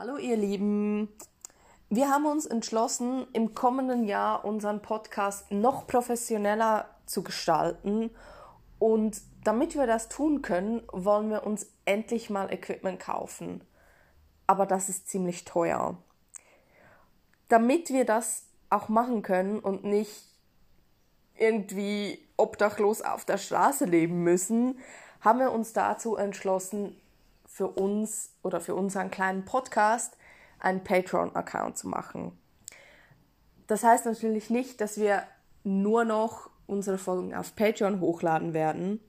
Hallo ihr Lieben. Wir haben uns entschlossen, im kommenden Jahr unseren Podcast noch professioneller zu gestalten. Und damit wir das tun können, wollen wir uns endlich mal Equipment kaufen. Aber das ist ziemlich teuer. Damit wir das auch machen können und nicht irgendwie obdachlos auf der Straße leben müssen, haben wir uns dazu entschlossen, für uns oder für unseren kleinen Podcast einen Patreon-Account zu machen. Das heißt natürlich nicht, dass wir nur noch unsere Folgen auf Patreon hochladen werden,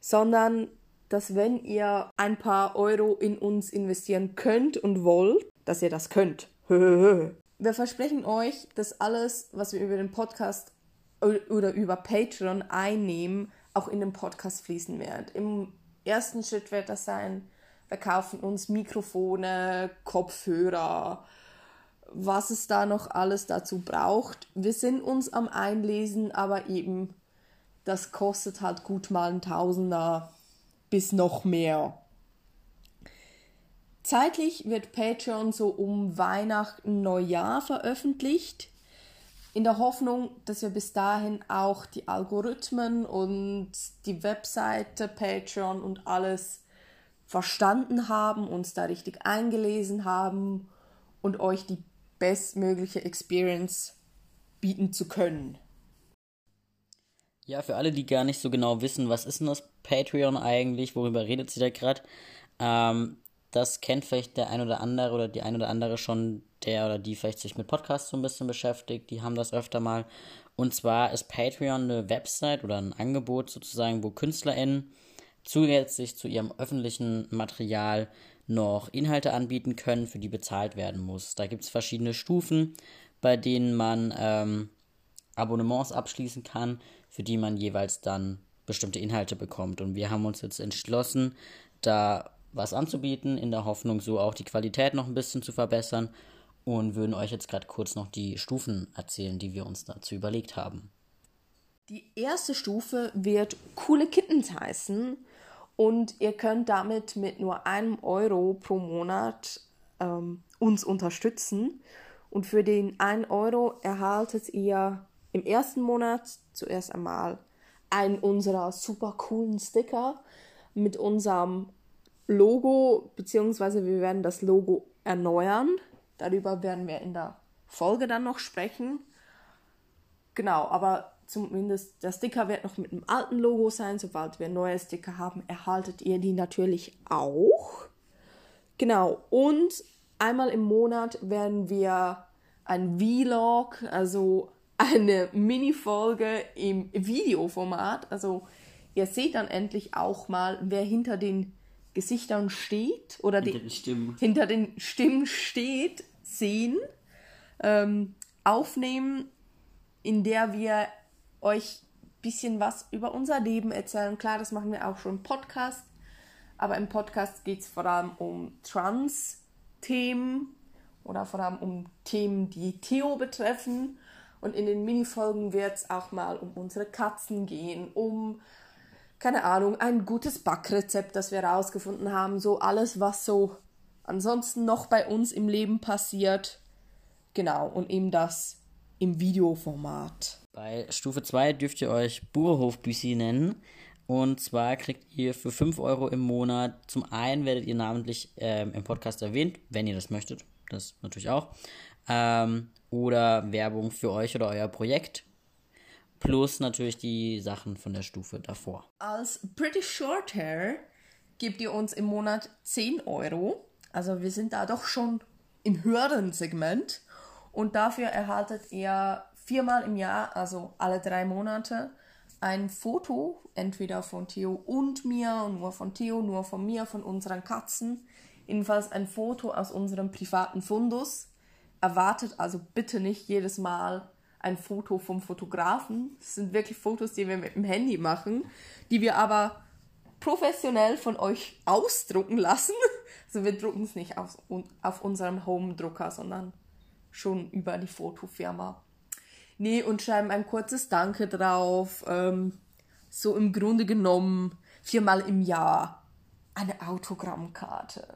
sondern dass wenn ihr ein paar Euro in uns investieren könnt und wollt, dass ihr das könnt. Wir versprechen euch, dass alles, was wir über den Podcast oder über Patreon einnehmen, auch in den Podcast fließen wird. Im ersten Schritt wird das sein, wir kaufen uns Mikrofone, Kopfhörer, was es da noch alles dazu braucht. Wir sind uns am Einlesen, aber eben, das kostet halt gut mal ein Tausender bis noch mehr. Zeitlich wird Patreon so um Weihnachten, Neujahr veröffentlicht, in der Hoffnung, dass wir bis dahin auch die Algorithmen und die Webseite Patreon und alles verstanden haben, uns da richtig eingelesen haben und euch die bestmögliche Experience bieten zu können. Ja, für alle, die gar nicht so genau wissen, was ist denn das Patreon eigentlich, worüber redet sie da gerade? Ähm, das kennt vielleicht der ein oder andere oder die ein oder andere schon, der oder die vielleicht sich mit Podcasts so ein bisschen beschäftigt, die haben das öfter mal. Und zwar ist Patreon eine Website oder ein Angebot sozusagen, wo KünstlerInnen zusätzlich zu ihrem öffentlichen Material noch Inhalte anbieten können, für die bezahlt werden muss. Da gibt es verschiedene Stufen, bei denen man ähm, Abonnements abschließen kann, für die man jeweils dann bestimmte Inhalte bekommt. Und wir haben uns jetzt entschlossen, da was anzubieten, in der Hoffnung, so auch die Qualität noch ein bisschen zu verbessern und würden euch jetzt gerade kurz noch die Stufen erzählen, die wir uns dazu überlegt haben. Die erste Stufe wird coole Kittens heißen und ihr könnt damit mit nur einem Euro pro Monat ähm, uns unterstützen. Und für den 1 Euro erhaltet ihr im ersten Monat zuerst einmal einen unserer super coolen Sticker mit unserem Logo, beziehungsweise wir werden das Logo erneuern. Darüber werden wir in der Folge dann noch sprechen. Genau, aber zumindest der Sticker wird noch mit einem alten Logo sein. Sobald wir neue Sticker haben, erhaltet ihr die natürlich auch. Genau, und einmal im Monat werden wir ein Vlog, also eine Mini-Folge im Videoformat. Also ihr seht dann endlich auch mal, wer hinter den Gesichtern steht oder hinter den Stimmen, hinter den Stimmen steht, sehen, ähm, aufnehmen, in der wir euch ein bisschen was über unser Leben erzählen. Klar, das machen wir auch schon im Podcast, aber im Podcast geht es vor allem um Trans-Themen oder vor allem um Themen, die Theo betreffen. Und in den Minifolgen wird es auch mal um unsere Katzen gehen, um, keine Ahnung, ein gutes Backrezept, das wir rausgefunden haben. So alles, was so ansonsten noch bei uns im Leben passiert. Genau, und eben das im Videoformat. Bei Stufe 2 dürft ihr euch Burhofbüssi nennen. Und zwar kriegt ihr für 5 Euro im Monat, zum einen werdet ihr namentlich ähm, im Podcast erwähnt, wenn ihr das möchtet, das natürlich auch, ähm, oder Werbung für euch oder euer Projekt, plus natürlich die Sachen von der Stufe davor. Als British Short Hair gebt ihr uns im Monat 10 Euro, also wir sind da doch schon im höheren Segment und dafür erhaltet ihr viermal im Jahr, also alle drei Monate, ein Foto, entweder von Theo und mir, nur von Theo, nur von mir, von unseren Katzen. Jedenfalls ein Foto aus unserem privaten Fundus. Erwartet also bitte nicht jedes Mal ein Foto vom Fotografen. Das sind wirklich Fotos, die wir mit dem Handy machen, die wir aber professionell von euch ausdrucken lassen. Also wir drucken es nicht auf, auf unserem Home-Drucker, sondern schon über die Fotofirma. Nee, und schreiben ein kurzes Danke drauf. Ähm, so im Grunde genommen viermal im Jahr eine Autogrammkarte.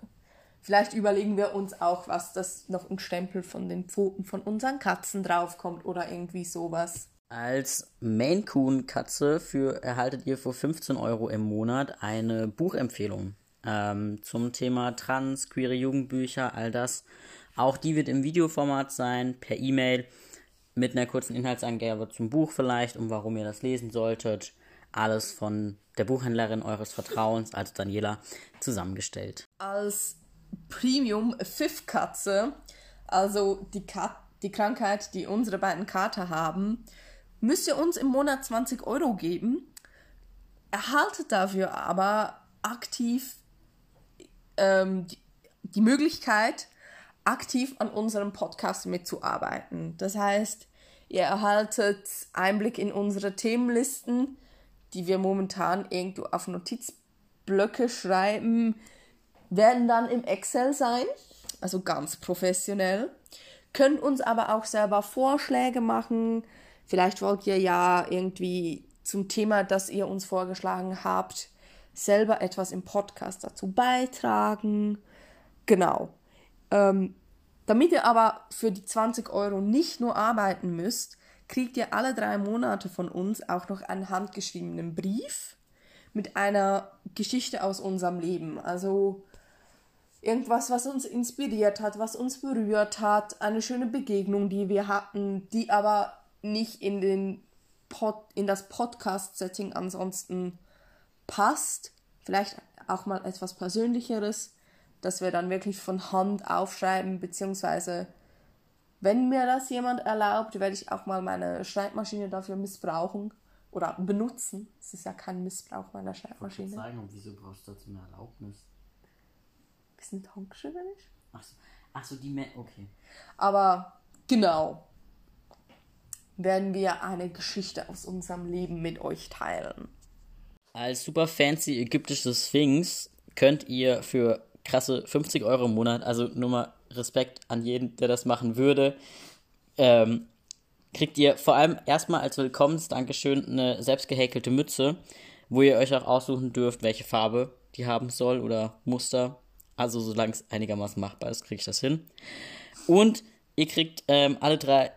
Vielleicht überlegen wir uns auch, was das noch ein Stempel von den Pfoten von unseren Katzen draufkommt oder irgendwie sowas. Als Maine Coon Katze für erhaltet ihr für 15 Euro im Monat eine Buchempfehlung ähm, zum Thema Trans, queere Jugendbücher, all das. Auch die wird im Videoformat sein, per E-Mail, mit einer kurzen Inhaltsangabe zum Buch vielleicht und warum ihr das lesen solltet. Alles von der Buchhändlerin eures Vertrauens, also Daniela, zusammengestellt. Als Premium Fifth Katze, also die, Kat die Krankheit, die unsere beiden Kater haben, müsst ihr uns im Monat 20 Euro geben. Erhaltet dafür aber aktiv ähm, die, die Möglichkeit, aktiv an unserem Podcast mitzuarbeiten. Das heißt, ihr erhaltet Einblick in unsere Themenlisten, die wir momentan irgendwo auf Notizblöcke schreiben, werden dann im Excel sein, also ganz professionell. Könnt uns aber auch selber Vorschläge machen. Vielleicht wollt ihr ja irgendwie zum Thema, das ihr uns vorgeschlagen habt, selber etwas im Podcast dazu beitragen. Genau. Ähm, damit ihr aber für die 20 Euro nicht nur arbeiten müsst, kriegt ihr alle drei Monate von uns auch noch einen handgeschriebenen Brief mit einer Geschichte aus unserem Leben. Also irgendwas, was uns inspiriert hat, was uns berührt hat, eine schöne Begegnung, die wir hatten, die aber nicht in, den Pod, in das Podcast-Setting ansonsten passt. Vielleicht auch mal etwas Persönlicheres, dass wir dann wirklich von Hand aufschreiben, beziehungsweise wenn mir das jemand erlaubt, werde ich auch mal meine Schreibmaschine dafür missbrauchen oder benutzen. Es ist ja kein Missbrauch meiner Schreibmaschine. Ich sagen, und wieso brauchst du dazu eine Erlaubnis? Wenn ich? Ach so, ach so die Me okay. Aber genau, werden wir eine Geschichte aus unserem Leben mit euch teilen. Als super fancy ägyptische Sphinx könnt ihr für krasse 50 Euro im Monat, also nur mal Respekt an jeden, der das machen würde, ähm, kriegt ihr vor allem erstmal als Willkommensdankeschön eine selbst gehäkelte Mütze, wo ihr euch auch aussuchen dürft, welche Farbe die haben soll oder Muster. Also solange es einigermaßen machbar ist, kriege ich das hin. Und ihr kriegt ähm, alle drei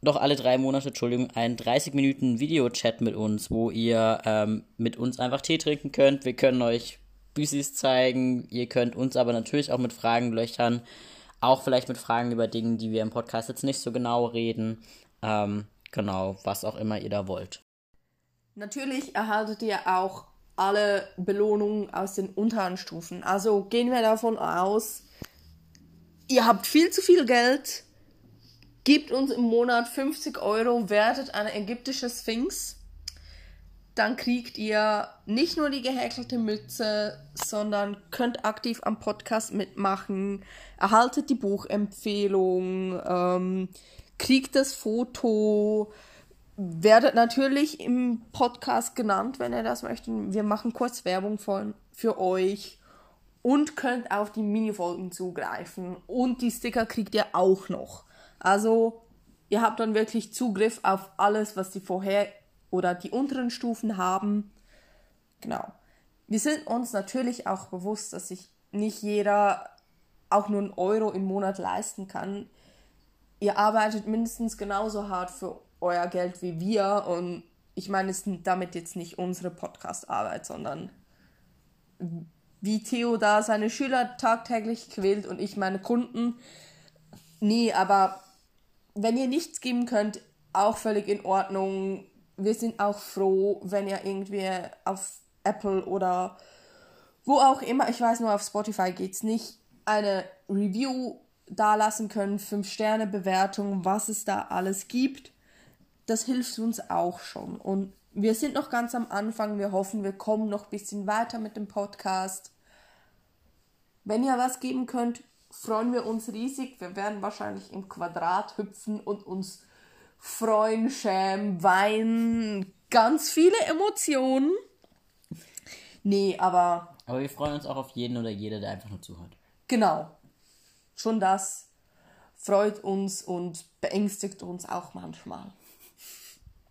doch alle drei Monate, Entschuldigung, einen 30 Minuten Videochat mit uns, wo ihr ähm, mit uns einfach Tee trinken könnt. Wir können euch Büsis zeigen. Ihr könnt uns aber natürlich auch mit Fragen löchern. Auch vielleicht mit Fragen über Dinge, die wir im Podcast jetzt nicht so genau reden. Ähm, genau, was auch immer ihr da wollt. Natürlich erhaltet ihr auch alle Belohnungen aus den unteren Stufen. Also gehen wir davon aus, ihr habt viel zu viel Geld Gebt uns im Monat 50 Euro, werdet eine ägyptische Sphinx. Dann kriegt ihr nicht nur die gehäkelte Mütze, sondern könnt aktiv am Podcast mitmachen, erhaltet die Buchempfehlung, ähm, kriegt das Foto, werdet natürlich im Podcast genannt, wenn ihr das möchtet. Wir machen kurz Werbung von, für euch und könnt auf die Minifolgen zugreifen. Und die Sticker kriegt ihr auch noch. Also ihr habt dann wirklich Zugriff auf alles, was die vorher oder die unteren Stufen haben. Genau. Wir sind uns natürlich auch bewusst, dass sich nicht jeder auch nur einen Euro im Monat leisten kann. Ihr arbeitet mindestens genauso hart für euer Geld wie wir und ich meine es damit jetzt nicht unsere Podcast-Arbeit, sondern wie Theo da seine Schüler tagtäglich quält und ich meine Kunden. Nee, aber wenn ihr nichts geben könnt, auch völlig in Ordnung. Wir sind auch froh, wenn ihr irgendwie auf Apple oder wo auch immer, ich weiß nur, auf Spotify geht es nicht, eine Review dalassen können, 5-Sterne-Bewertung, was es da alles gibt. Das hilft uns auch schon. Und wir sind noch ganz am Anfang. Wir hoffen, wir kommen noch ein bisschen weiter mit dem Podcast. Wenn ihr was geben könnt, freuen wir uns riesig. Wir werden wahrscheinlich im Quadrat hüpfen und uns freuen, schämen, weinen, ganz viele Emotionen. Nee, aber. Aber wir freuen uns auch auf jeden oder jede, der einfach nur zuhört. Genau. Schon das freut uns und beängstigt uns auch manchmal.